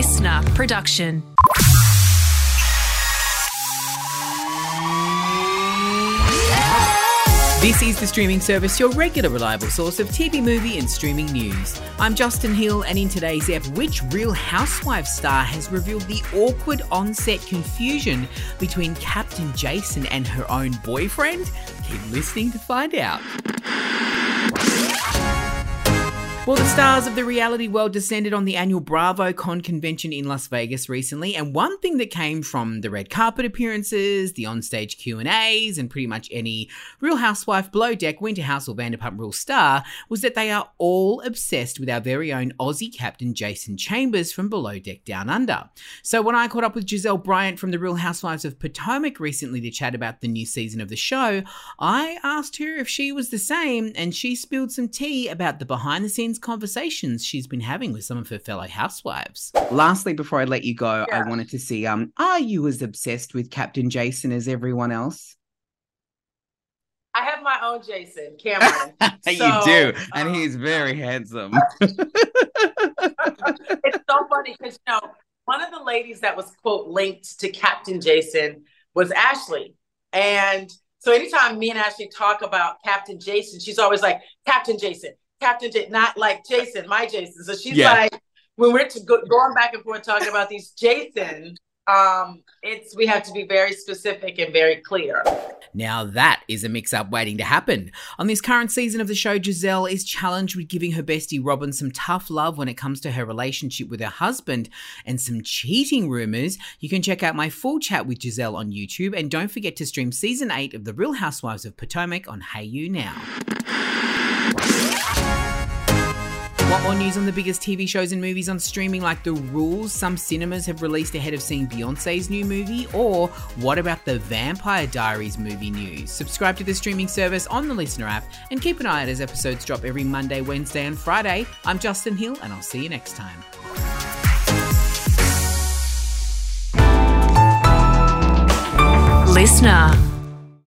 listener production. This is the streaming service, your regular reliable source of TV, movie, and streaming news. I'm Justin Hill, and in today's ep, which Real Housewives star has revealed the awkward on-set confusion between Captain Jason and her own boyfriend? Keep listening to find out. Well, the stars of the reality world descended on the annual BravoCon convention in Las Vegas recently, and one thing that came from the red carpet appearances, the onstage Q and pretty much any Real Housewife, Below Deck, Winter House, or Vanderpump Rules star was that they are all obsessed with our very own Aussie captain Jason Chambers from Below Deck Down Under. So when I caught up with Gizelle Bryant from the Real Housewives of Potomac recently to chat about the new season of the show, I asked her if she was the same, and she spilled some tea about the behind the scenes conversations she's been having with some of her fellow housewives. Lastly, before I let you go, Yeah. I wanted to see um are you as obsessed with Captain Jason as everyone else? I have my own Jason Cameron. you So, do, and um, he's very handsome. it's so funny because you know one of the ladies that was quote linked to Captain Jason was Ashley, and so anytime me and Ashley talk about Captain Jason, she's always like Captain Jason, Captain Jason, not like Jason, my Jason. So she's Yeah. like when we're to go, going back and forth talking about these Jason, um, it's we have to be very specific and very clear. Now that is a mix up waiting to happen. On this current season of the show, Gizelle is challenged with giving her bestie Robyn some tough love when it comes to her relationship with her husband and some cheating rumors. You can check out my full chat with Gizelle on YouTube and don't forget to stream season 8 of The Real Housewives of Potomac on hayu now. News on the biggest TV shows and movies on streaming like The Rules some cinemas have released ahead of seeing Beyonce's new movie? Or what about the Vampire Diaries movie news? Subscribe to the streaming service on the Listener app and keep an eye out as episodes drop every Monday, Wednesday, and Friday. I'm Justin Hill, and I'll see you next time. Listener.